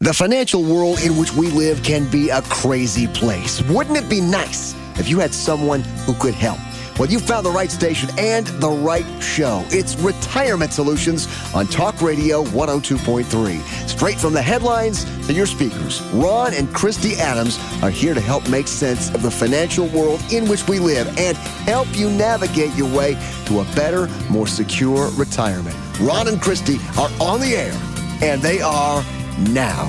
The financial world in which we live can be a crazy place. Wouldn't it be nice if you had someone who could help? Well, you found the right station and the right show. It's Retirement Solutions on Talk Radio 102.3. Straight from the headlines to your speakers, Ron and Christy Adams are here to help make sense of the financial world in which we live and help you navigate your way to a better, more secure retirement. Ron and Christy are on the air, and they are now.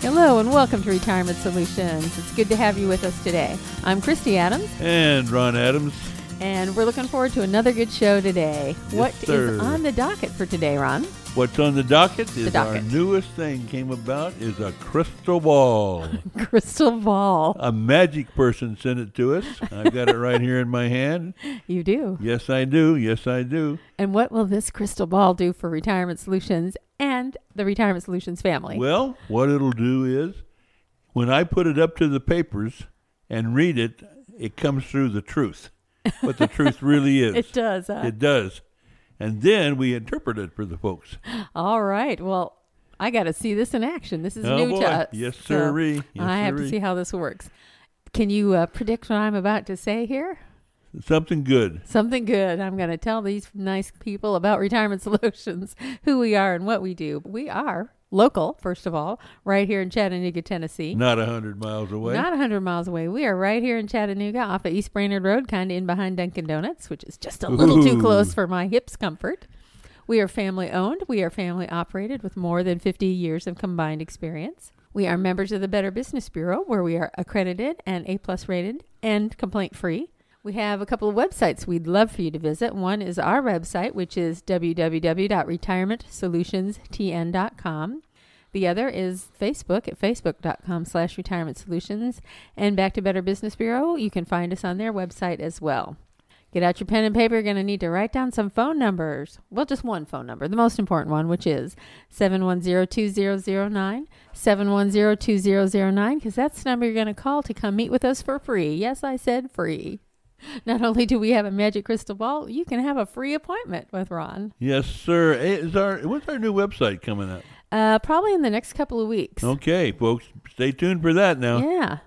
Hello and welcome to Retirement Solutions. It's good to have you with us today. I'm Christy Adams, And Ron Adams. and we're looking forward to another good show today. What is sir. on the docket for today, Ron? What's on the docket is docket. our newest thing came about is a crystal ball. Crystal ball. a magic person sent it to us. I've got it right here in my hand. You do. Yes, I do. Yes, I do. And what will this crystal ball do for Retirement Solutions and the Retirement Solutions family? Well, what it'll do is when I put it up to the papers and read it, it comes through the truth. What the truth really is. it does. Huh? It does. And then we interpret it for the folks. All right. Well, I got to see this in action. This is Oh, new boy. to us. Yes, so sirree. Yes, I have to see how this works. Can you uh, predict what I'm about to say here? Something good. Something good. I'm going to tell these nice people about Retirement Solutions, who we are and what we do. We are local, first of all, right here in Chattanooga, Tennessee. Not a hundred miles away. Not a 100 miles away. We are right here in Chattanooga off of East Brainerd Road, kind of in behind Dunkin' Donuts, which is just a little too close for my hips' comfort. We are family owned. We are family operated with more than 50 years of combined experience. We are members of the Better Business Bureau, where we are accredited and A plus rated and complaint free. We have a couple of websites we'd love for you to visit. One is our website, which is www.retirementsolutionstn.com. The other is Facebook at facebook.com slash retirement solutions. And back to Better Business Bureau, you can find us on their website as well. Get out your pen and paper. You're going to need to write down some phone numbers. Well, just one phone number, the most important one, which is 710-2009, 710-2009, because that's the number you're going to call to come meet with us for free. Yes, I said free. Not only do we have a magic crystal ball, you can have a free appointment with Ron. Yes, sir. Is our what's our new website coming up? Uh, probably in the next couple of weeks. Okay, folks, stay tuned for that now. Yeah.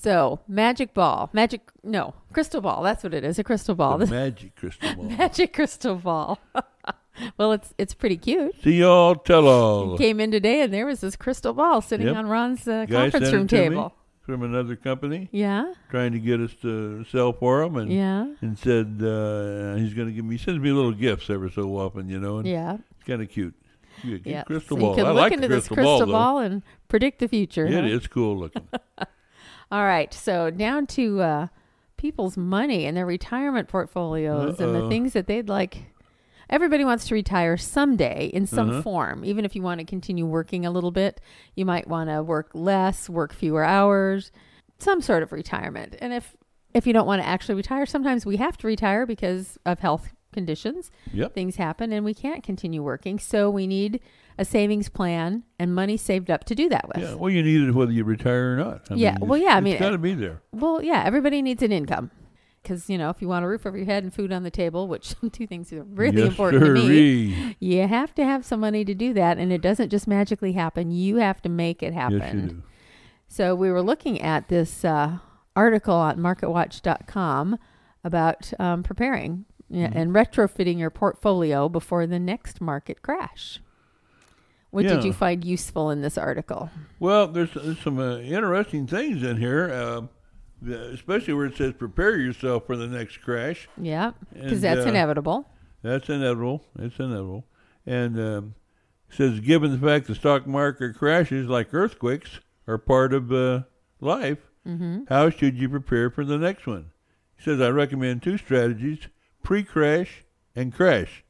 So magic ball, magic no crystal ball. That's what it is. A crystal ball. The magic crystal ball. magic crystal ball. well, it's it's pretty cute. See y'all, tell all. Came in today and there was this crystal ball sitting Yep. on Ron's uh, conference room table. From another company Yeah. trying to get us to sell for him, and Yeah. and said uh, he's going to give me he sends me little gifts every so often, you know, and Yeah. it's kind of cute. Yeah. crystal so ball. you can I look like into the this crystal, crystal ball, ball and predict the future. It huh? is cool looking. All right. So down to uh, people's money and their retirement portfolios and the things that they'd like. Everybody wants to retire someday in some Uh-huh. form. Even if you want to continue working a little bit, you might want to work less, work fewer hours, some sort of retirement. And if if you don't want to actually retire, sometimes we have to retire because of health conditions. Yep. Things happen and we can't continue working. So we need a savings plan and money saved up to do that with. Yeah. Well, you need it whether you retire or not. I Yeah, Mean, well, yeah, I mean, it's got to be there. Well, yeah, everybody needs an income. Because, you know, if you want a roof over your head and food on the table, which two things are really yes, important to me, you have to have some money to do that. And it doesn't just magically happen. You have to make it happen. Yes, you do. So we were looking at this uh, article on marketwatch.com about um, preparing Mm-hmm. and retrofitting your portfolio before the next market crash. What did you find useful in this article? Well, there's, there's some uh, interesting things in here, uh, especially where it says prepare yourself for the next crash. Yeah, because that's uh, inevitable. That's inevitable. It's inevitable. And um, it says, given the fact the stock market crashes like earthquakes are part of uh, life, Mm-hmm. how should you prepare for the next one? He says, I recommend two strategies pre crash and crash.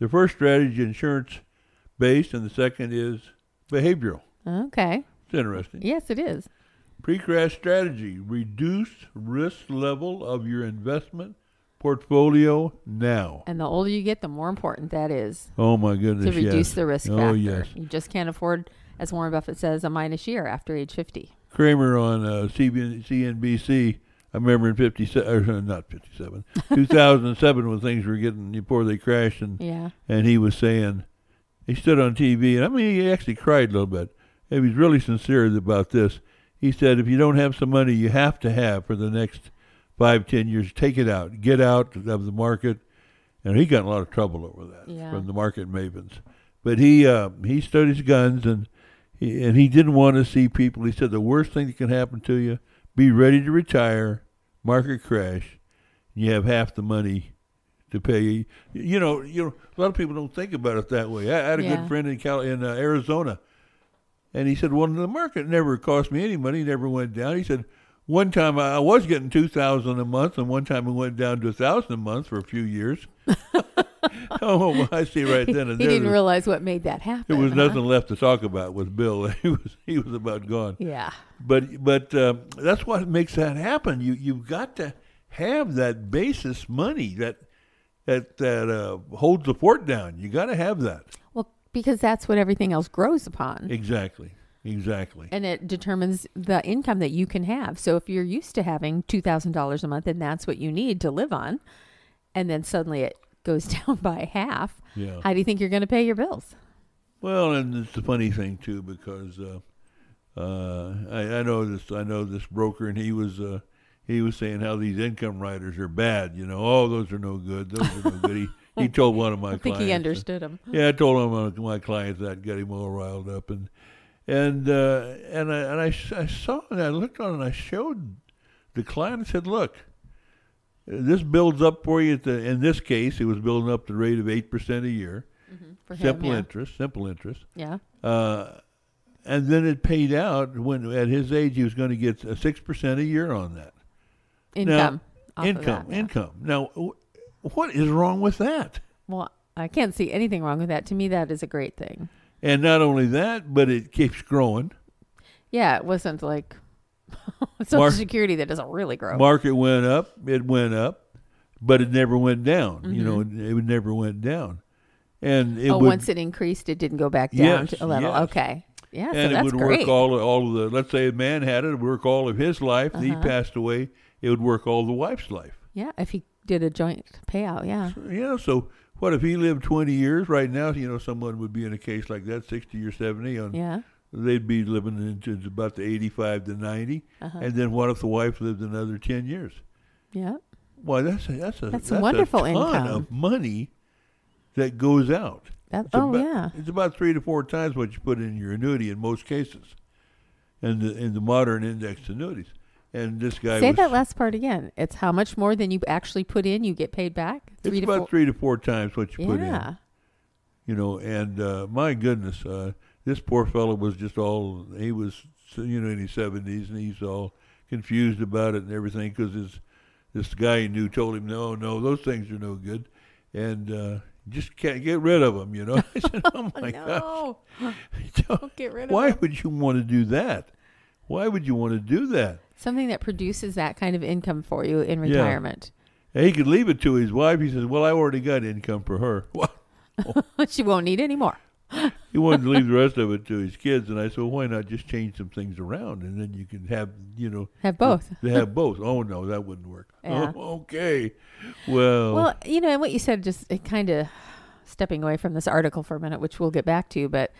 The first strategy, insurance based, and the second is behavioral. Okay. It's interesting. Yes, it is. Pre crash strategy reduce risk level of your investment portfolio now. And the older you get, the more important that is Oh, my goodness! to reduce yes. the risk Oh, factor. yes. You just can't afford, as Warren Buffett says, a minus year after age 50. Cramer on uh, CNBC. I remember in 57, or not 57, 2007 when things were getting, before they crashed, and, Yeah. and he was saying, he stood on TV, and I mean, he actually cried a little bit. He was really sincere about this. He said, if you don't have some money you have to have for the next five, ten years, take it out. Get out of the market. And he got in a lot of trouble over that Yeah. from the market mavens. But he uh, he stood his guns, and he, and he didn't want to see people. He said the worst thing that can happen to you: be ready to retire, market crash, and you have half the money to pay. You know, you know, a lot of people don't think about it that way. I, I had a Yeah. good friend in Cal- in uh, Arizona, and he said, "Well, the market never cost me any money, never went down." He said, "One time I was getting two thousand a month, and one time it went down to a thousand a month for a few years." oh, well, I see right then and he didn't realize what made that happen. there was huh? nothing left to talk about with Bill. He was he was about gone. Yeah. But but uh, that's what makes that happen. You you've got to have that basis money that that that uh, holds the fort down. You got to have that. Because that's what everything else grows upon. Exactly. Exactly. and it determines the income that you can have. So if you're used to having $2,000 a month and that's what you need to live on, and then suddenly it goes down by half, Yeah. how do you think you're going to pay your bills? Well, and it's the funny thing too because uh, uh, I, I know this. I know this broker, and he was uh, he was saying how these income riders are bad. You know, oh, those are no good. Those are no good. He he told one of my clients. I think clients. he understood him. Yeah, I told one of my clients that got him all riled up, and and uh, and I and I saw it. I looked on it. and I showed the client. I said, "Look, this builds up for you. At the, in this case, it was building up the rate of eight percent a year, For him, simple yeah. interest, simple interest." Yeah. Uh, and then it paid out when at his age he was going to get a six percent a year on that Income. of income. that, yeah. Income. Now, what is wrong with that? Well, I can't see anything wrong with that. To me, that is a great thing. And not only that, but it keeps growing. Yeah, it wasn't like Social Mark- Security that doesn't really grow. Market went up, it went up, but it never went down. You know, it, it never went down. And it Mm-hmm. oh, would once it increased, it didn't go back down Yes, to a level. yes. Okay. Yeah, so and it that's would great. work all all of the let's say a man had it, it would work all of his life. He Uh-huh. passed away, it would work all the wife's life. yeah, if he did a joint payout, yeah. Yeah, so what if he lived 20 years right now, you know, someone would be in a case like that 60 or 70 on Yeah. they'd be living into about the 85 to 90. Uh-huh. And then what if the wife lived another 10 years? Yeah. Why that's a, that's a That's a wonderful a ton income. of money that goes out. That, It's oh, about, yeah. It's about three to four times what you put in your annuity in most cases, in the in the modern indexed annuities. And this guy Say was that last part again. It's how much more than you actually put in, you get paid back? it's Three to about four. three to four times what you put in. Yeah. You know, and uh, my goodness, uh, this poor fellow was just all he was, you know, in his seventies, and he's all confused about it and everything because his this guy he knew told him, no, no, those things are no good, and uh, just can't get rid of them. You know, I said, oh my gosh. no. So Don't get rid of Why them. would you want to do that? Why would you want to do that? Something that produces that kind of income for you in retirement. And he could leave it to his wife. He says, "Well, I already got income for her." Well, she won't need any more. he wanted to leave the rest of it to his kids, and I said, well, "Why not just change some things around, and then you can have, you know, Have both. They have both. Oh no, that wouldn't work. Yeah. Oh, okay. Well, Well, you know, and what you said, just kind of stepping away from this article for a minute, which we'll get back to, but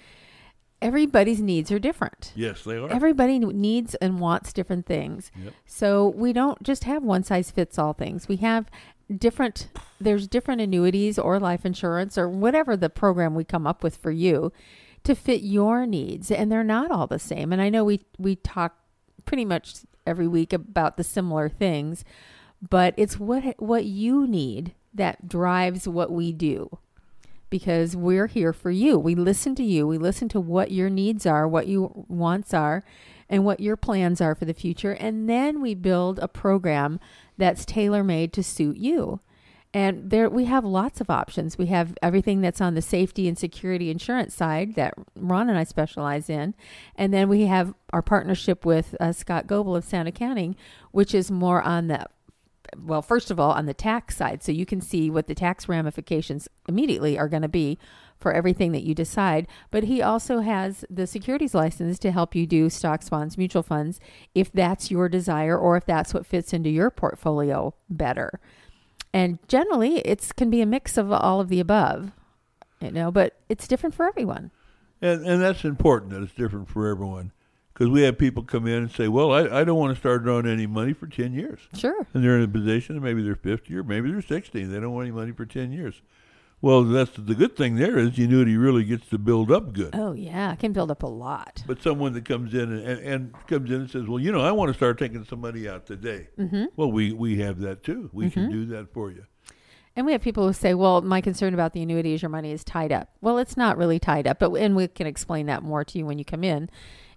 everybody's needs are different. yes, they are. Everybody needs and wants different things. Yep. So we don't just have one size fits all things. We have different there's different annuities or life insurance or whatever the program we come up with for you to fit your needs and they're not all the same. And I know we we talk pretty much every week about the similar things, but it's what what you need that drives what we do because we're here for you. We listen to you. We listen to what your needs are, what your wants are, and what your plans are for the future. And then we build a program that's tailor made to suit you. And there we have lots of options. We have everything that's on the safety and security insurance side that Ron and I specialize in. And then we have our partnership with uh, Scott Goebel of Sound Accounting, which is more on the well, first of all, on the tax side, so you can see what the tax ramifications immediately are going to be for everything that you decide. But he also has the securities license to help you do stocks, bonds, mutual funds, if that's your desire or if that's what fits into your portfolio better. And generally, it's can be a mix of all of the above. You know, but it's different for everyone. And and that's important that it's different for everyone. Because we have people come in and say, well, I, I don't want to start drawing any money for 10 years. Sure. And they're in a position, maybe they're 50 or maybe they're 60, and they don't want any money for 10 years. Well, that's the good thing there is the annuity really gets to build up good. Oh yeah, it can build up a lot. But someone that comes in and, and, and comes in and says, well, you know, I want to start taking some money out today. Mm-hmm. Well, we, we have that too. We can Mm-hmm. do that for you. And we have people who say, "Well, my concern about the annuity is your money is tied up." Well, it's not really tied up, but and we can explain that more to you when you come in.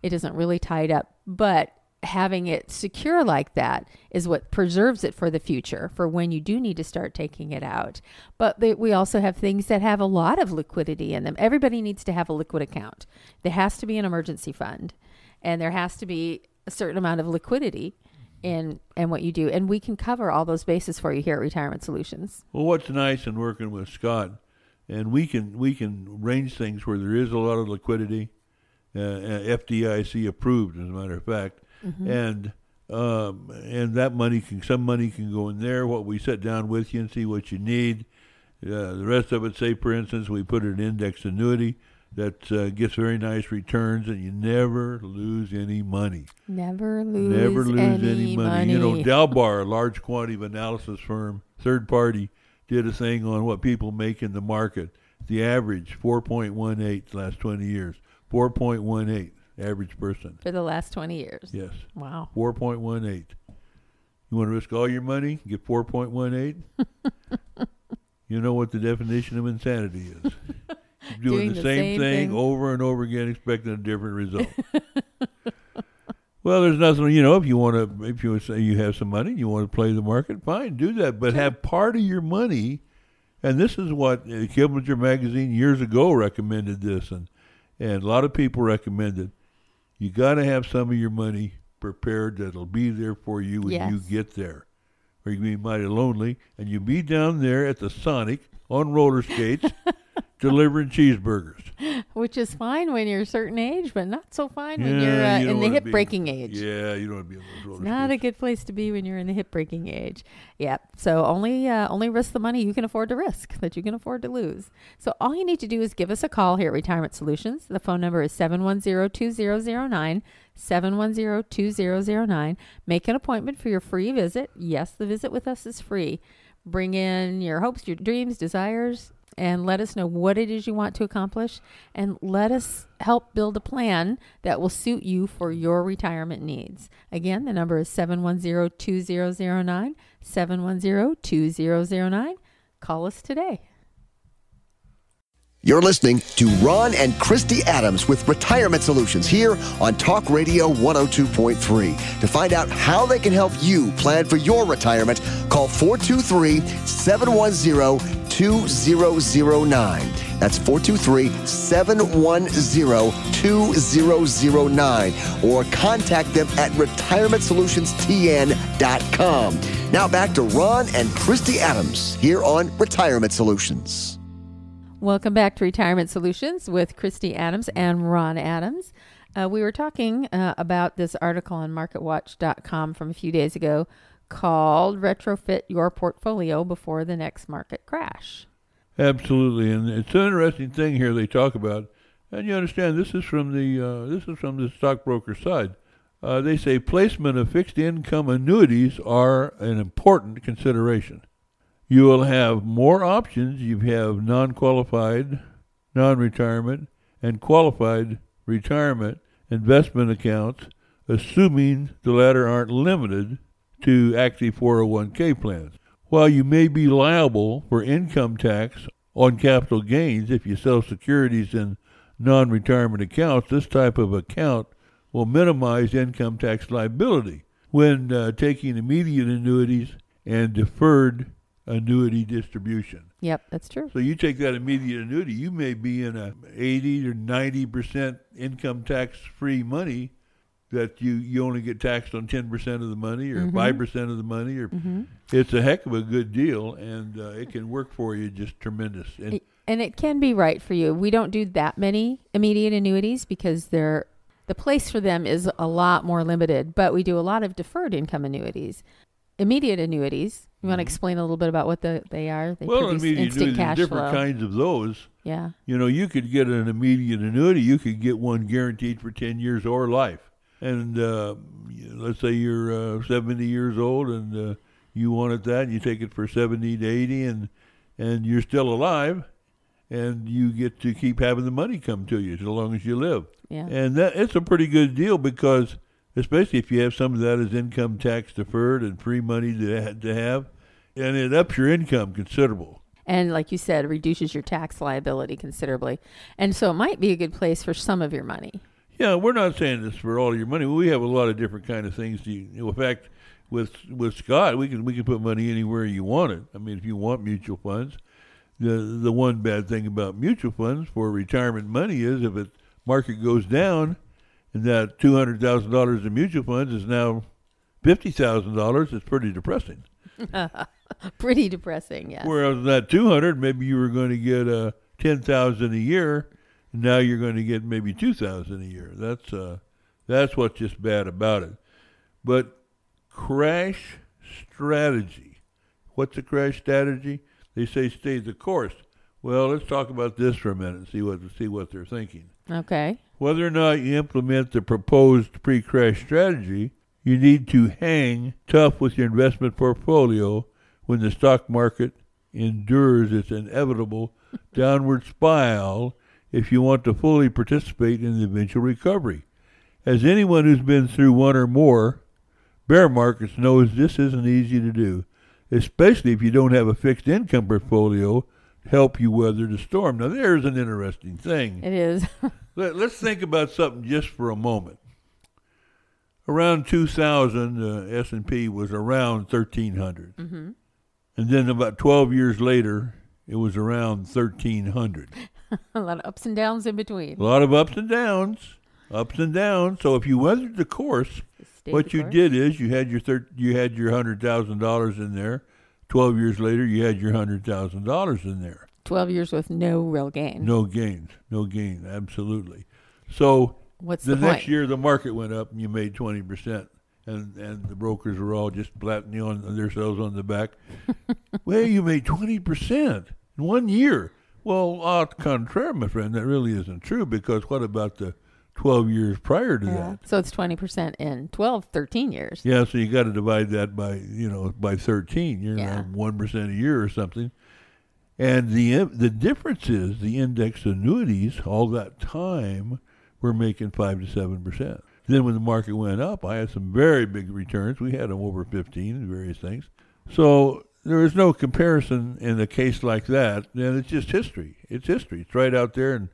It isn't really tied up, but having it secure like that is what preserves it for the future for when you do need to start taking it out. But they, we also have things that have a lot of liquidity in them. Everybody needs to have a liquid account. There has to be an emergency fund, and there has to be a certain amount of liquidity in and what you do. And we can cover all those bases for you here at Retirement Solutions. Well, what's nice in working with Scott, and we can we can arrange things where there is a lot of liquidity, uh, FDIC approved, as a matter of fact, and um, and that money can some money can go in there. What we sit down with you and see what you need. Uh, the rest of it, say for instance, we put an index annuity that uh, gets very nice returns, and you never lose any money. Never lose, Never lose any, money. You know, Dalbar, a large quantity of analysis firm, third party, did a thing on what people make in the market. The average, 4.18 the last 20 years. 4.18, average person. for the last 20 years. Yes, Wow. 4.18. You want to risk all your money, get 4.18? you know what the definition of insanity is. Doing, Doing the, the same, same thing, thing. over and over again, expecting a different result. well, there's nothing, you know, if you want to, if you say you have some money, you want to play the market, fine, do that. But have part of your money, and this is what uh, Kiplinger magazine years ago recommended this, and and a lot of people recommended. You got to have some of your money prepared that'll be there for you when you get there. Or you can be mighty lonely, and you'll be down there at the Sonic on roller skates delivering cheeseburgers. Which is fine when you're a certain age, but not so fine when you're uh, you in the hip breaking age. Yeah, you don't want to be on those roller It's not a good place to be when you're in the hip breaking age. Yep. So only uh, only risk the money you can afford to risk that you can afford to lose. So all you need to do is give us a call here at Retirement Solutions. The phone number is 710-2009, 710-2009. Make an appointment for your free visit. Yes, the visit with us is free. Bring in your hopes, your dreams, desires, and let us know what it is you want to accomplish and let us help build a plan that will suit you for your retirement needs. Again, the number is 710-2009, 710-2009. Call us today. You're listening to Ron and Christy Adams with Retirement Solutions here on Talk Radio 102.3. To find out how they can help you plan for your retirement, call 423 710 2009. That's 423 710 2009. Or contact them at retirementsolutionsTN.com. Now back to Ron and Christy Adams here on Retirement Solutions. Welcome back to Retirement Solutions with Christy Adams and Ron Adams. Uh, we were talking uh, about this article on MarketWatch.com from a few days ago called Retrofit Your Portfolio Before the Next Market Crash. Absolutely, and it's an interesting thing here they talk about. And you understand this is from the uh, this is from the stockbroker side. Uh, they say placement of fixed income annuities are an important consideration. You will have more options. You have non-qualified, non-retirement, and qualified retirement investment accounts, assuming the latter aren't limited to active 401k plans. While you may be liable for income tax on capital gains if you sell securities in non retirement accounts, this type of account will minimize income tax liability when uh, taking immediate annuities and deferred annuity distribution. Yep, that's true. So you take that immediate annuity, you may be in a 80 or 90 percent income tax free money that you, you only get taxed on 10 percent of the money or 5 percent of the money or it's a heck of a good deal and uh, it can work for you just tremendous. And And it can be right for you. We don't do that many immediate annuities because they're the place for them is a lot more limited, but we do a lot of deferred income annuities. Immediate annuities. You want to explain a little bit about what the, they are? They Mm-hmm. well, immediate annuities, different flow. kinds of those. Yeah. You know, you could get an immediate annuity. You could get one guaranteed for 10 years or life. And uh, let's say you're uh, 70 years old and uh, you wanted that, and you take it for 70 to 80, and and you're still alive, and you get to keep having the money come to you as long as you live. Yeah. And that it's a pretty good deal because, especially if you have some of that as income tax deferred and free money to ha- to have, and it ups your income considerable. and like you said, reduces your tax liability considerably. And so it might be a good place for some of your money. Yeah, we're not saying this for all your money. We have a lot of different kind of things. To, you know, in fact, with with Scott, we can we can put money anywhere you want it. I mean, if you want mutual funds, the the one bad thing about mutual funds for retirement money is if it market goes down, and that two hundred thousand dollars in mutual funds is now fifty thousand dollars, it's pretty depressing. Pretty depressing, yeah. Whereas that two hundred, maybe you were going to get uh, ten thousand a year, and now you're going to get maybe two thousand a year. That's uh, that's what's just bad about it. But crash strategy. What's a crash strategy? They say stay the course. Well, let's talk about this for a minute and see what see what they're thinking. Okay. Whether or not you implement the proposed pre-crash strategy, you need to hang tough with your investment portfolio when the stock market endures its inevitable downward spiral if you want to fully participate in the eventual recovery. As anyone who's been through one or more bear markets knows this isn't easy to do, especially if you don't have a fixed income portfolio to help you weather the storm. Now, there's an interesting thing. It is. Let, us think about something just for a moment. Around 2000, uh, S&P was around 1300. mm-hmm. And then about 12 years later, it was around 1300. a lot of ups and downs in between. A lot of ups and downs, ups and downs. So if you weathered the course, Stay what the you course. did is you had your thir- you had your $100,000 in there. 12 years later, you had your $100,000 in there. 12 years with no real gain. No gains, no gain, absolutely. So What's the, the, next point? year the market went up and you made 20% and and the brokers were all just patting you on themselves on the back well you made 20% in one year well au contraire my friend that really isn't true because what about the 12 years prior to Yeah. that So it's 20% in 12, 13 years. yeah so you got to divide that by you know by 13 you're Yeah. 1% a year or something and the the difference is the index annuities all that time were making 5 to 7%. Then when the market went up, I had some very big returns. We had them over 15 and various things. So there is no comparison in a case like that. And it's just history. It's history. It's right out there and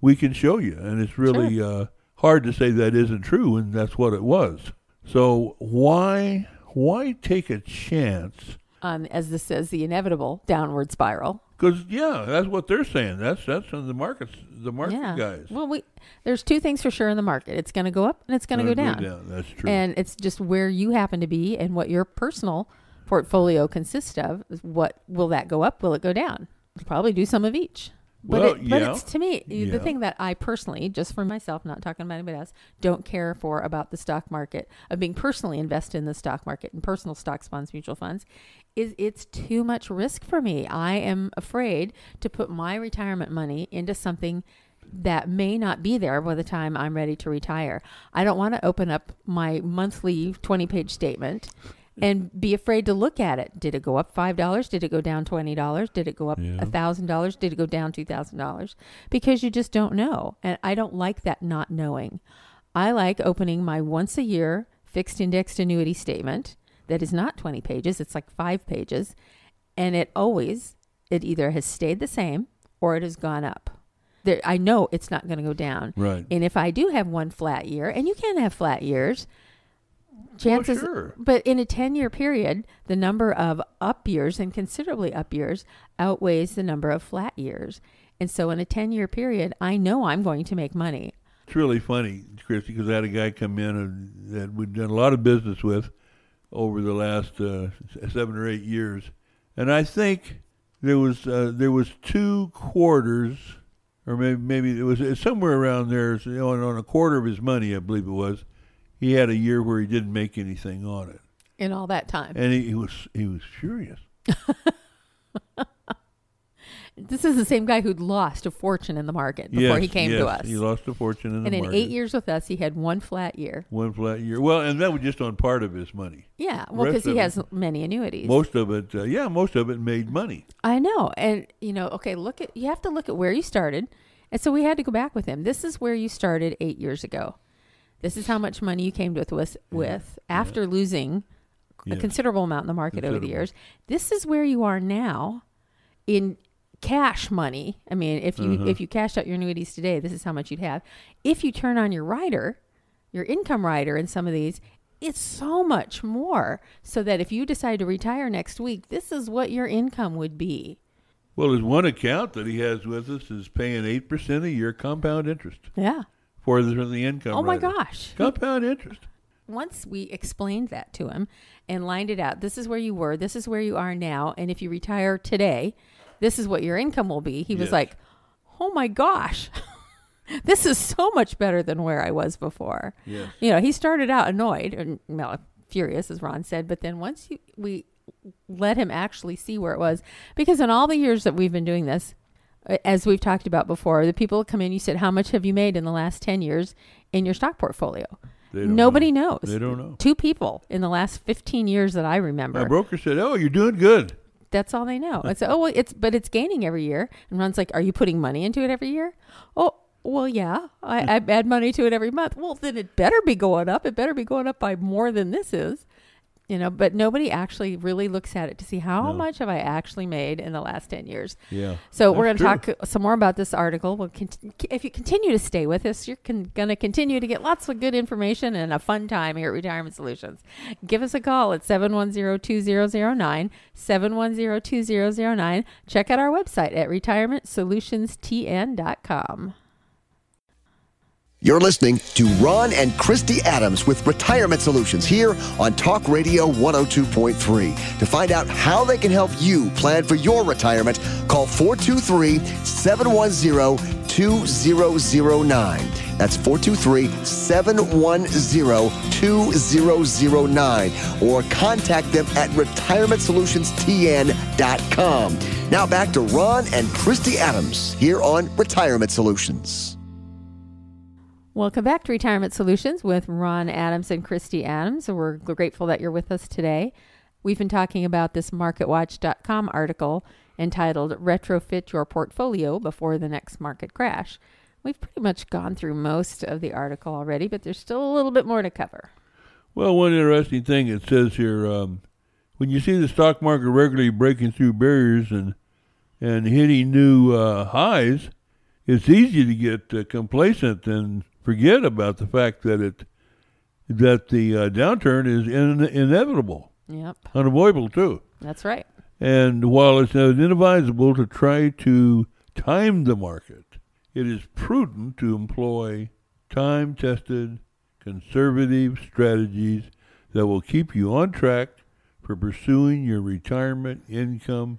we can show you. And it's really uh, hard to say that isn't true and that's what it was. So why why take a chance Um, as this says, the inevitable downward spiral. Because yeah, that's what they're saying. That's that's on the markets, the market yeah. guys. Well, we there's two things for sure in the market. It's going to go up and it's going to go Gonna down. That's true. And it's just where you happen to be and what your personal portfolio consists of. What will that go up? Will it go down? Probably do some of each. But, Well, it, but yeah. it's to me Yeah. the thing that I personally, just for myself, not talking about anybody else, don't care for about the stock market of being personally invested in the stock market and personal stocks, funds, mutual funds, is it's too much risk for me. I am afraid to put my retirement money into something that may not be there by the time I'm ready to retire. I don't want to open up my monthly 20 page statement and be afraid to look at it. Did it go up $5? Did it go down $20? Did it go up Yeah. a $1,000? Did it go down $2,000? Because you just don't know. And I don't like that not knowing. I like opening my once a year fixed indexed annuity statement that is not 20 pages, it's like five pages. And it always, it either has stayed the same or it has gone up. There, I know it's not going to go down. right. And if I do have one flat year, and you can have flat years, chances, sure. but in a 10 year period, the number of up years and considerably up years outweighs the number of flat years. And so in a 10 year period, I know I'm going to make money. It's really funny, Christy, because I had a guy come in and, that we'd done a lot of business with over the last uh, seven or eight years, and I think there was uh, there was two quarters, or maybe maybe it was somewhere around there. Know, on a quarter of his money, I believe it was, he had a year where he didn't make anything on it, in all that time. and he, he was he was furious. This is the same guy who'd lost a fortune in the market before yes, he came yes, to us. He lost a fortune in the market. and the in market. eight years with us, he had one flat year. one flat year. Well, and that was just on part of his money. Yeah, well, because he of it- has many annuities. Most of it, uh, yeah, most of it made money. I know. And, you know, okay, look at, you have to look at where you started. And so we had to go back with him. This is where you started eight years ago. This is how much money you came with, with, with after losing a considerable amount in the market over the years. This is where you are now in cash money. I mean, if you Uh-huh. if you cashed out your annuities today, this is how much you'd have. If you turn on your rider, your income rider in some of these, it's so much more. So that if you decide to retire next week, this is what your income would be. Well, his one account that he has with us is paying eight percent a year compound interest Yeah. For the, the income. Oh my rider. gosh. Compound interest. Once we explained that to him and lined it out, this is where you were, this is where you are now, and if you retire today, this is what your income will be. He was Yes. like, "Oh my gosh." this is so much better than where I was before. Yes. You know, he started out annoyed and well, furious as Ron said, but then once you, we let him actually see where it was because in all the years that we've been doing this as we've talked about before, the people come in. You said, "How much have you made in the last ten years in your stock portfolio?" Nobody know. knows. They don't know. Two people in the last fifteen years that I remember. My broker said, "Oh, you're doing good." That's all they know. I said, oh, well, it's but it's gaining every year. And Ron's like, "Are you putting money into it every year?" Oh, well, yeah. I, I add money to it every month. Well, then it better be going up. It better be going up by more than this is. You know, but nobody actually really looks at it to see how No. much have I actually made in the last 10 years. Yeah. So we're going to talk some more about this article. We'll if you continue to stay with us, you're con- going to continue to get lots of good information and a fun time here at Retirement Solutions. Give us a call at 710-2009, 710-2009. Check out our website at retirementsolutionsTN.com. You're listening to Ron and Christy Adams with Retirement Solutions here on Talk Radio 102.3. To find out how they can help you plan for your retirement, call 423 710 2009. That's 423 710 2009. Or contact them at retirementsolutionstn.com. Now back to Ron and Christy Adams here on Retirement Solutions. Welcome back to Retirement Solutions with Ron Adams and Christy Adams. We're grateful that you're with us today. We've been talking about this MarketWatch.com article entitled Retrofit Your Portfolio Before the Next Market Crash. We've pretty much gone through most of the article already, but there's still a little bit more to cover. Well, one interesting thing it says here: um, when you see the stock market regularly breaking through barriers and and hitting new uh, highs, it's easy to get uh, complacent and forget about the fact that it that the uh, downturn is in, inevitable, Yep, unavoidable too. that's right. And while it's inadvisable to try to time the market, it is prudent to employ time tested, conservative strategies that will keep you on track for pursuing your retirement income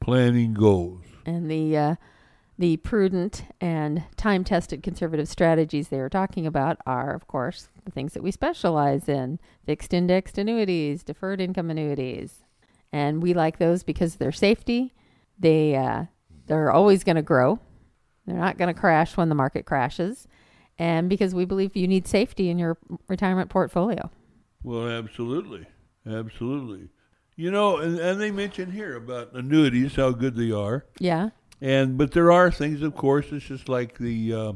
planning goals. And the uh, the prudent and time tested conservative strategies they were talking about are, of course, the things that we specialize in fixed indexed annuities, deferred income annuities. And we like those because their safety. They, uh, they're always going to grow, they're not going to crash when the market crashes. And because we believe you need safety in your retirement portfolio. Well, absolutely. Absolutely. You know, and, and they mention here about annuities, how good they are. Yeah. And but there are things, of course. It's just like the uh,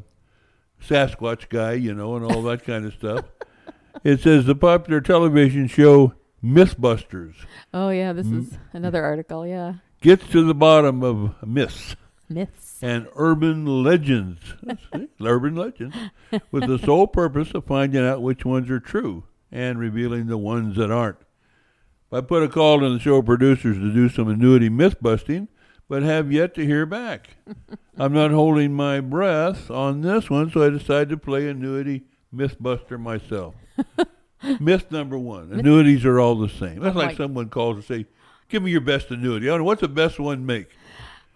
Sasquatch guy, you know, and all that kind of stuff. It says the popular television show MythBusters Oh, yeah. This Mm-hmm. is another article. Yeah. gets to the bottom of myths Myths. and urban legends, urban legends, with the sole purpose of finding out which ones are true and revealing the ones that aren't. I put a call to the show producers to do some annuity myth busting, but have yet to hear back. I'm not holding my breath on this one, so I decided to play annuity mythbuster myself. myth number one: annuities are all the same. That's Oh like someone calls and say, "Give me your best annuity." I don't what's the best one make.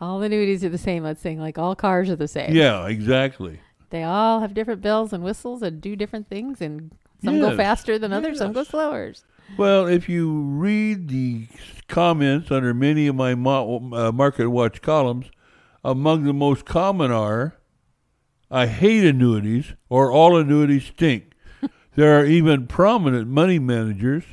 All annuities are the same. Let's sing like all cars are the same. Yeah, exactly. They all have different bells and whistles and do different things, and some go faster than others, some go slower. Well, if you read the comments under many of my mo- uh, Market Watch columns, among the most common are I hate annuities or all annuities stink. there are even prominent money managers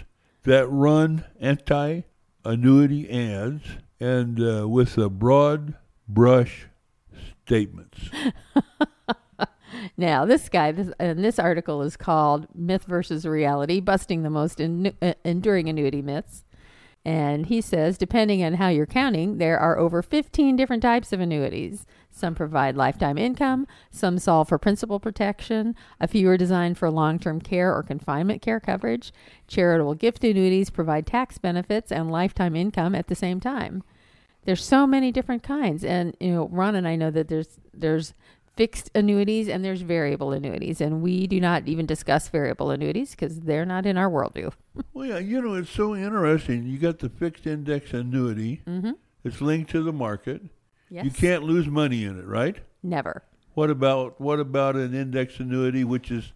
that run anti annuity ads and uh, with a broad brush statements. Now, this guy, this, and this article is called Myth versus Reality Busting the Most en- uh, Enduring Annuity Myths. And he says, depending on how you're counting, there are over 15 different types of annuities. Some provide lifetime income, some solve for principal protection, a few are designed for long term care or confinement care coverage. Charitable gift annuities provide tax benefits and lifetime income at the same time. There's so many different kinds. And, you know, Ron and I know that there's, there's, fixed annuities and there's variable annuities and we do not even discuss variable annuities because they're not in our worldview Well, yeah, you know, it's so interesting. You got the fixed index annuity, mm-hmm. it's linked to the market. yes You can't lose money in it, right? never What about what about an index annuity, which is,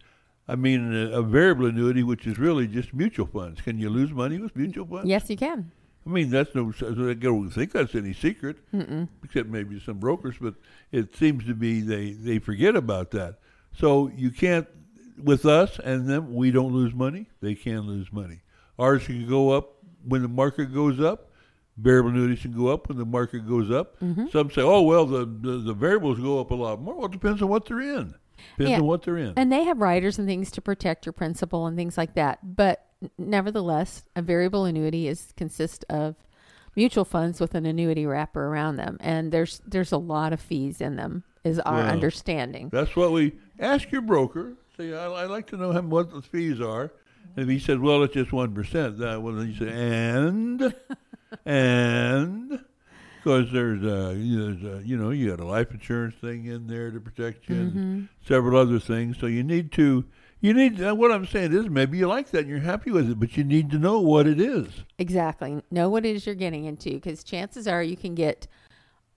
I mean, a, a variable annuity, which is really just mutual funds? Can you lose money with mutual funds? yes you can I mean, that's no. I don't think that's any secret, Mm-mm. except maybe some brokers. But it seems to be they they forget about that. So you can't with us and them. We don't lose money. They can lose money. Ours can go up when the market goes up. Variable annuities can go up when the market goes up. Mm-hmm. Some say, "Oh well, the, the the variables go up a lot more." Well, it depends on what they're in. Depends Yeah. on what they're in. and they have riders and things to protect your principal and things like that but nevertheless a variable annuity is consist of mutual funds with an annuity wrapper around them and there's there's a lot of fees in them is our understanding That's what we ask your broker. Say, I, I like to know how, what the fees are. And if he said, well, it's just one percent, that well, then you say, and and because there's a, there's uh, you know you got a life insurance thing in there to protect you, and several other things. So you need to you need uh, what I'm saying is maybe you like that and you're happy with it, but you need to know what it is. Exactly. Know what it is you're getting into because chances are you can get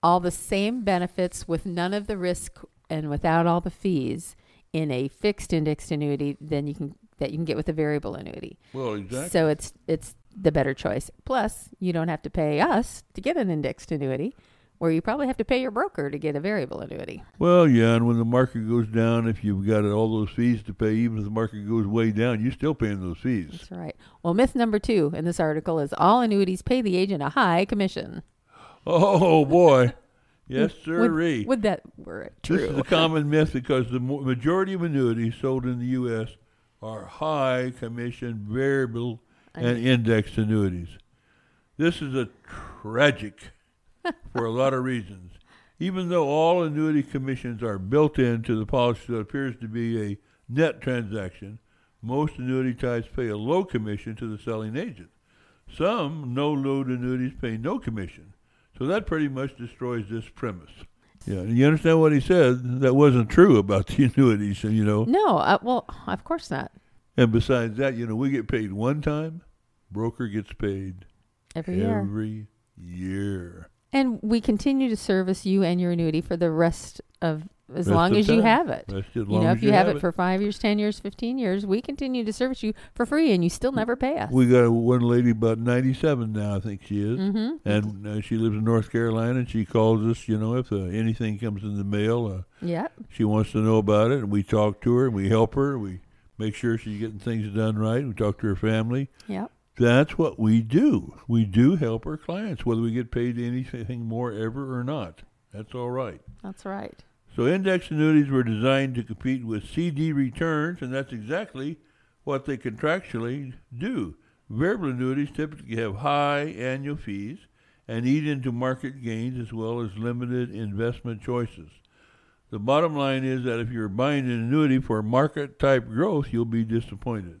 all the same benefits with none of the risk and without all the fees in a fixed indexed annuity than you can that you can get with a variable annuity. Well, exactly. So it's it's the better choice. Plus, you don't have to pay us to get an indexed annuity, where you probably have to pay your broker to get a variable annuity. Well, yeah, and when the market goes down, if you've got all those fees to pay, even if the market goes way down, you're still paying those fees. That's right. Well, myth number two in this article is all annuities pay the agent a high commission. Oh boy, yes, sirree. would that were it This is true? a common myth because the majority of annuities sold in the U.S. are high commission variable and indexed annuities. This is a tragic for a lot of reasons. Even though all annuity commissions are built into the policy that appears to be a net transaction, most annuity types pay a low commission to the selling agent. Some no load annuities pay no commission. So that pretty much destroys this premise. Yeah, you understand what he said? That wasn't true about the annuities, you know. No, uh, well, of course not. And besides that, you know, we get paid one time, broker gets paid Every year. every year. And we continue to service you and your annuity for the rest of as Rest long of as you time. have it. As You long know, as if you have it for five years, ten years, fifteen years, we continue to service you for free, and you still never pay us. We got one lady about 97 now, I think she is. mm-hmm. And uh, she lives in North Carolina, and she calls us, you know, if uh, anything comes in the mail, uh, Yep. she wants to know about it, and we talk to her, and we help her, we make sure she's getting things done right, we talk to her family. Yep. That's what we do. We do help our clients, whether we get paid anything more ever or not. That's all right. That's right. So index annuities were designed to compete with CD returns, and that's exactly what they contractually do. Variable annuities typically have high annual fees and eat into market gains as well as limited investment choices. The bottom line is that if you're buying an annuity for market type growth, you'll be disappointed.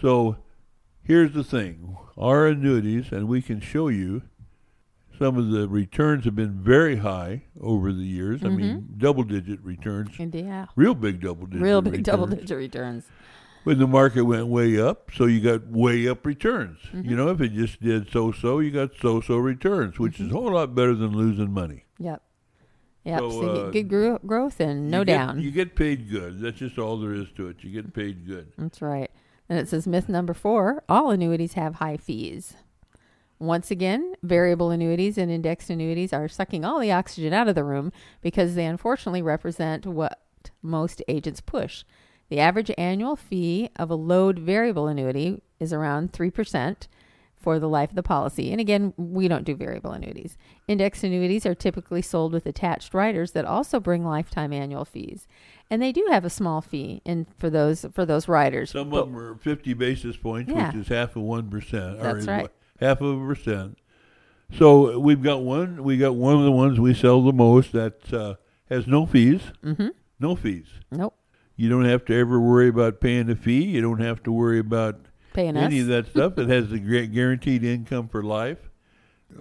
So here's the thing our annuities, and we can show you some of the returns have been very high over the years. I mean, double digit returns, And yeah. real big double digit Real big returns. double digit returns. When the market went way up, so you got way up returns. Mm-hmm. You know, if it just did so so, you got so so returns, which Mm-hmm. is a whole lot better than losing money. Yep. Yep. So, So, you uh, get good gro- growth and no you get, down. You get paid good. That's just all there is to it. You get paid good. That's right. Then it says myth number four all annuities have high fees. Once again, variable annuities and indexed annuities are sucking all the oxygen out of the room because they unfortunately represent what most agents push. The average annual fee of a load variable annuity is around 3% for the life of the policy. And again, we don't do variable annuities. Index annuities are typically sold with attached riders that also bring lifetime annual fees. And they do have a small fee in for those for those riders. Some But- of them are 50 basis points, Yeah. which is half of 1%. or That's right. Half of a percent. So we've got one. We got one of the ones we sell the most that uh, has no fees. Mhm. No fees. Nope. You don't have to ever worry about paying a fee. You don't have to worry about Paying any us. of that stuff. It has the gu- guaranteed income for life,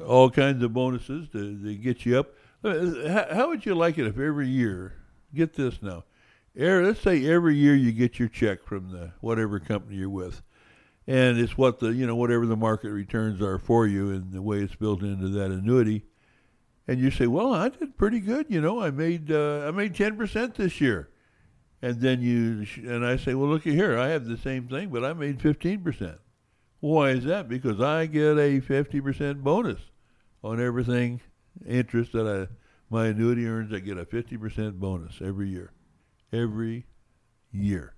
all kinds of bonuses to, to get you up. Uh, How, how would you like it if every year, get this now, every, let's say every year you get your check from the whatever company you're with, and it's what the you know whatever the market returns are for you and the way it's built into that annuity, and you say, well, I did pretty good. You know, I made uh, I made ten percent this year. And then you and I say, well, looky here, I have the same thing, but I made fifteen percent. Why is that? Because I get a fifty percent bonus on everything interest that I my annuity earns. I get a fifty percent bonus every year, every year.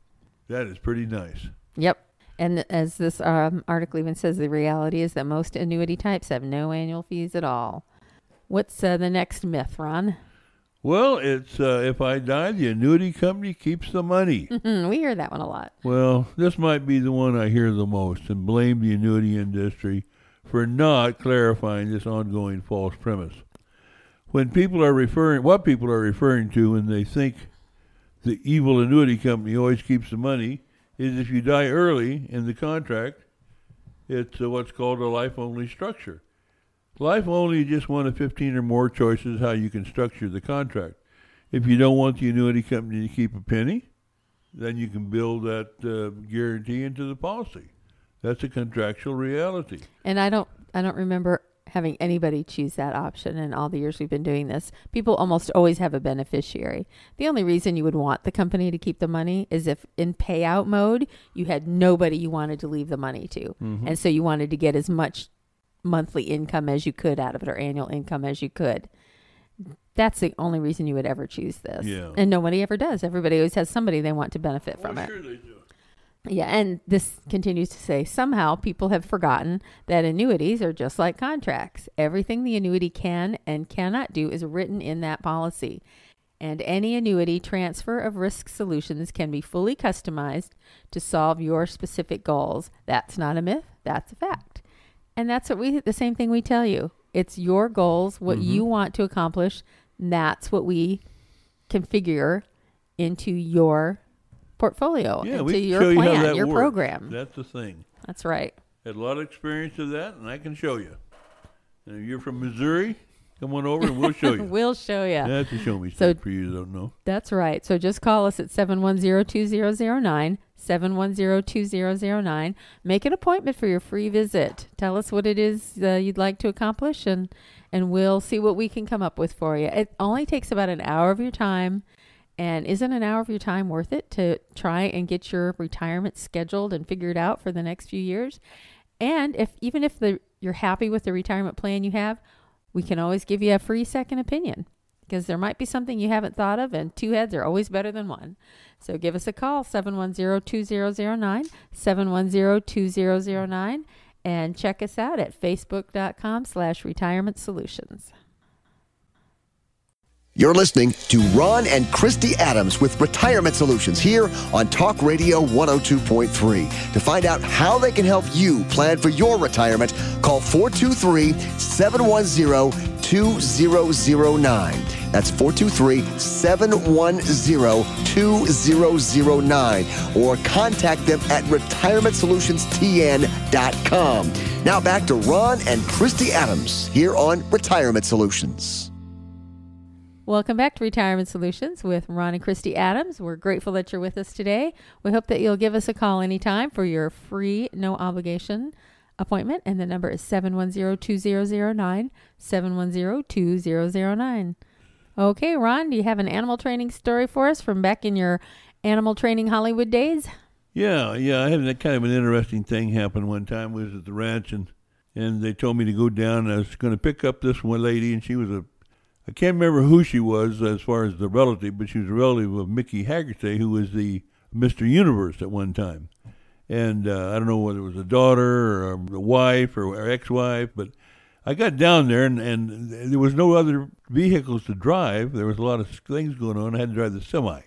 That is pretty nice. Yep. And as this um, article even says, the reality is that most annuity types have no annual fees at all. What's uh, the next myth, Ron? Well, it's uh, if I die, the annuity company keeps the money. Hmm, we hear that one a lot. Well, this might be the one I hear the most and blame the annuity industry for not clarifying this ongoing false premise. When people are referring, what people are referring to when they think the evil annuity company always keeps the money is if you die early in the contract, it's uh, what's called a life only structure. Life only just one of 15 or more choices how you can structure the contract. If you don't want the annuity company to keep a penny, then you can build that uh, guarantee into the policy. That's a contractual reality. And I don't, I don't remember having anybody choose that option in all the years we've been doing this. People almost always have a beneficiary. The only reason you would want the company to keep the money is if in payout mode you had nobody you wanted to leave the money to, Mm-hmm. and so you wanted to get as much monthly income as you could out of it or annual income as you could. That's the only reason you would ever choose this. Yeah. And nobody ever does. Everybody always has somebody they want to benefit oh, from it. they do. Yeah, and this continues to say somehow people have forgotten that annuities are just like contracts. Everything the annuity can and cannot do is written in that policy. And any annuity transfer of risk solutions can be fully customized to solve your specific goals. That's not a myth, that's a fact. And that's what we the same thing we tell you. It's your goals, what mm-hmm. you want to accomplish. That's what we configure into your portfolio, Yeah, into your you plan, that your works. program. That's the thing. That's right. Had a lot of experience of that, and I can show you. And if you're from Missouri, come on over and we'll show you. We'll show you. That's a show me So- for you don't know. That's right. So just call us at 710-2009, 710-2009. Make an appointment for your free visit. Tell us what it is uh, you'd like to accomplish and and we'll see what we can come up with for you. It only takes about an hour of your time. And isn't an hour of your time worth it to try and get your retirement scheduled and figured out for the next few years? And if even if the you're happy with the retirement plan you have, we can always give you a free second opinion because there might be something you haven't thought of, and two heads are always better than one. So give us a call, 710-2009, 710-2009, and check us out at facebook.com slash retirement solutions. You're listening to Ron and Christy Adams with Retirement Solutions here on Talk Radio 102.3. To find out how they can help you plan for your retirement, call 423 710 2009. That's 423 710 2009. Or contact them at retirementsolutionsTN.com. Now back to Ron and Christy Adams here on Retirement Solutions. Welcome back to Retirement Solutions with Ron and Christy Adams. We're grateful that you're with us today. We hope that you'll give us a call anytime for your free, no obligation appointment. And the number is 710 2009, 710 2009. Okay, Ron, do you have an animal training story for us from back in your animal training Hollywood days? Yeah, yeah. I had that kind of an interesting thing happen one time. We was at the ranch and and they told me to go down. I was going to pick up this one lady, and she was a I can't remember who she was as far as the relative, but she was a relative of Mickey Hargitay, who was the Mr. Universe at one time. And uh, I don't know whether it was a daughter or a wife or, or ex-wife, but I got down there and, and there was no other vehicles to drive. There was a lot of things going on. I had to drive the semi.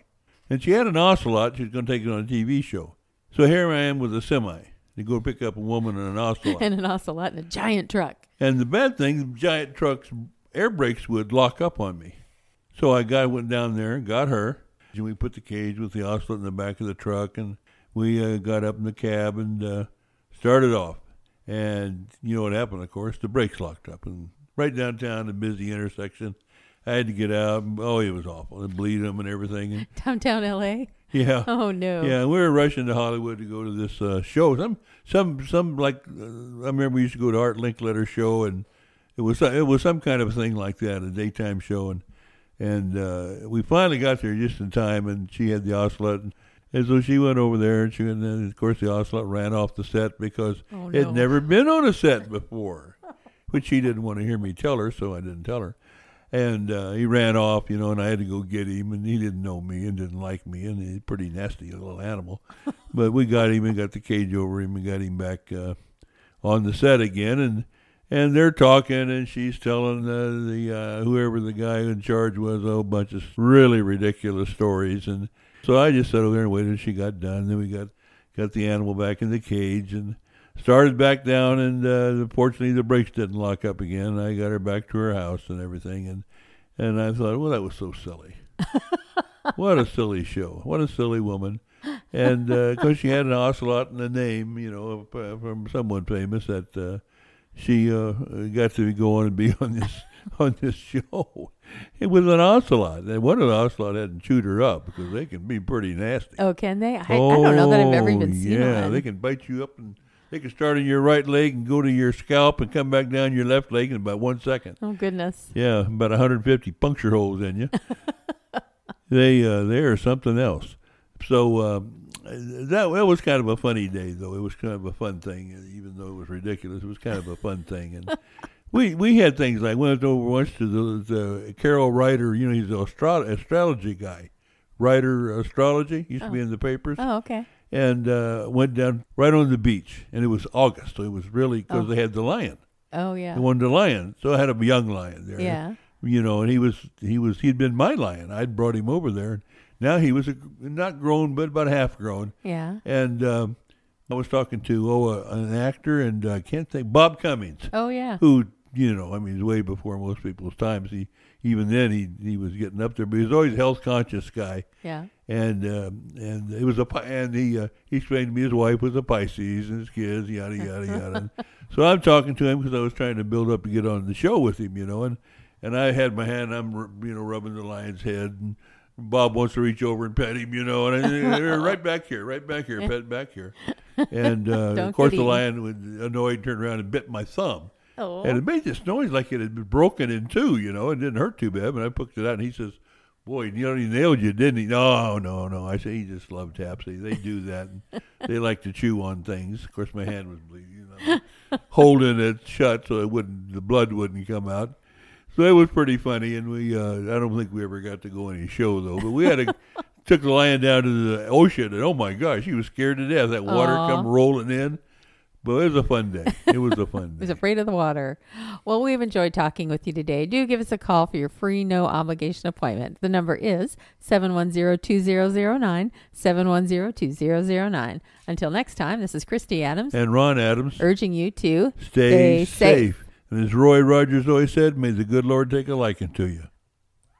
And she had an ocelot. She was going to take it on a TV show. So here I am with a semi to go pick up a woman in an ocelot. and an ocelot and a giant truck. And the bad thing, the giant trucks air brakes would lock up on me. So I guy went down there got her. And we put the cage with the ocelot in the back of the truck, and we uh, got up in the cab and uh, started off. And you know what happened? Of course, the brakes locked up, and right downtown, a busy intersection. I had to get out. Oh, it was awful. And bleed them and everything. And Downtown L.A. yeah. Oh no. Yeah, we were rushing to Hollywood to go to this uh, show. Some, some, some like uh, I remember we used to go to Art Linkletter show, and it was it was some kind of thing like that, a daytime show, and and uh, we finally got there just in time, and she had the ocelot, and, and so she went over there, and she and then of course the ocelot ran off the set because Oh, it had never been on a set before, which she didn't want to hear me tell her, so I didn't tell her. And uh, he ran off, you know, and I had to go get him, and he didn't know me and didn't like me, and he's a pretty nasty little animal. but we got him and got the cage over him and got him back uh, on the set again, and and they're talking, and she's telling uh, the uh, whoever the guy in charge was a whole bunch of really ridiculous stories, and so I just sat over there and waited. until She got done, then we got got the animal back in the cage and started back down, and uh, fortunately the brakes didn't lock up again. I got her back to her house and everything, and and I thought, well, that was so silly. what a silly show! What a silly woman! And because she had an ocelot in the name, you know, uh, from someone famous, that uh, she uh, got to go on and be on this on this show. It was an ocelot, and one of the ocelot hadn't chewed her up because they can be pretty nasty. Oh, can they? I, I don't know that I've ever even Oh, seen yeah, one. they can bite you up and they can start on your right leg and go to your scalp and come back down your left leg in about one second. Oh goodness. Yeah, about 150 puncture holes in you. they uh, they are something else. So um, that that was kind of a funny day, though. It was kind of a fun thing, even though it was ridiculous. It was kind of a fun thing, and we we had things like went over once to the, the Carroll Righter. You know, he's an astro- astrology guy. Righter astrology used to be in the papers Oh, okay. and uh, went down right on the beach. And it was August, so it was really because Oh. they had the lion. Oh yeah. They wanted a lion, so I had a young lion there. Yeah. you know, and he was he was he'd been my lion. I'd brought him over there. Now he was a, not grown, but about half grown. Yeah. And um, I was talking to oh uh, an actor, and uh, I can't think Bob Cummings, Oh yeah. who you know, I mean, he's way before most people's times. He even then he he was getting up there, but he was always a health conscious guy Yeah. and um, and it was a Pi- and he uh, he explained to me his wife was a Pisces and his kids yada yada yada. So I'm talking to him because I was trying to build up to get on the show with him, you know, and and I had my hand, I'm you know rubbing the lion's head, and Bob wants to reach over and pet him, you know, and I, right back here, right back here, pet back here, and uh, of course the lion was annoyed, turned around and bit my thumb. Oh. And it made this noise like it had been broken in two, you know. It didn't hurt too bad, but I picked it out, and he says, "Boy, you know, he nailed you, didn't he?" No, no, no. I say he just loved Tapsy. They do that. And they like to chew on things. Of course, my hand was bleeding, you know, holding it shut so it wouldn't, the blood wouldn't come out. So it was pretty funny, and we, uh, I don't think we ever got to go any show though, but we had a. Took the lion down to the ocean, and oh my gosh, he was scared to death. That water Aw. come rolling in, but it was a fun day. It was a fun day. he was afraid of the water. Well, we've enjoyed talking with you today. Do give us a call for your free, no obligation appointment. The number is 710-2009, 710-2009. Until next time, this is Christy Adams and Ron Adams. urging you to Stay, Stay safe. safe. And as Roy Rogers always said, may the good Lord take a liking to you.